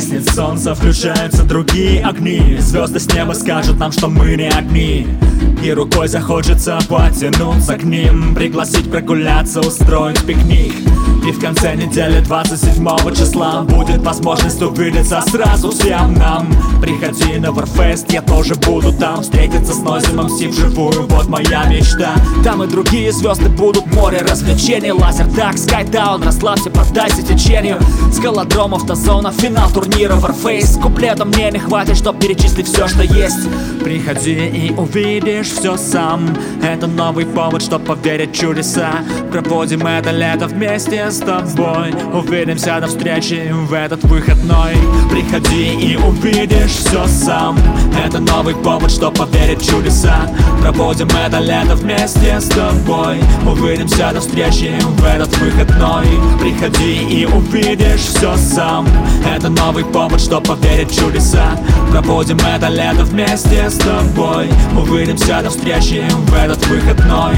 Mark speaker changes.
Speaker 1: светит солнце, включаются другие огни. Звезды с неба скажут нам, что мы не одни И рукой захочется потянуться к ним Пригласить прогуляться, устроить пикник. И в конце недели 27 числа Будет возможность увидеться сразу всем нам Приходи на Warfest, я тоже буду там Встретиться с Нойзом МС вживую, вот моя мечта. Там и другие звезды будут, море развлечений Лазер так, скайтаун, расслабься, поддайся течению. Скалодромов, тазона, финал турнира Warface. Куплетом мне не хватит, чтоб перечислить все, что есть. Приходи и увидишь все сам. Это новый повод, чтоб поверить в чудеса. Проводим это лето вместе с тобой. Увидимся до встречи в этот выходной. Приходи и увидишь все сам. Это новый повод, чтоб поверить в чудеса. Проводим это лето вместе с тобой. Увидимся до встречи в этот выходной. Приходи и увидишь все сам. Это новый повод, чтоб поверить в чудеса. Проводим это лето вместе с тобой. Увидимся до встречи в этот выходной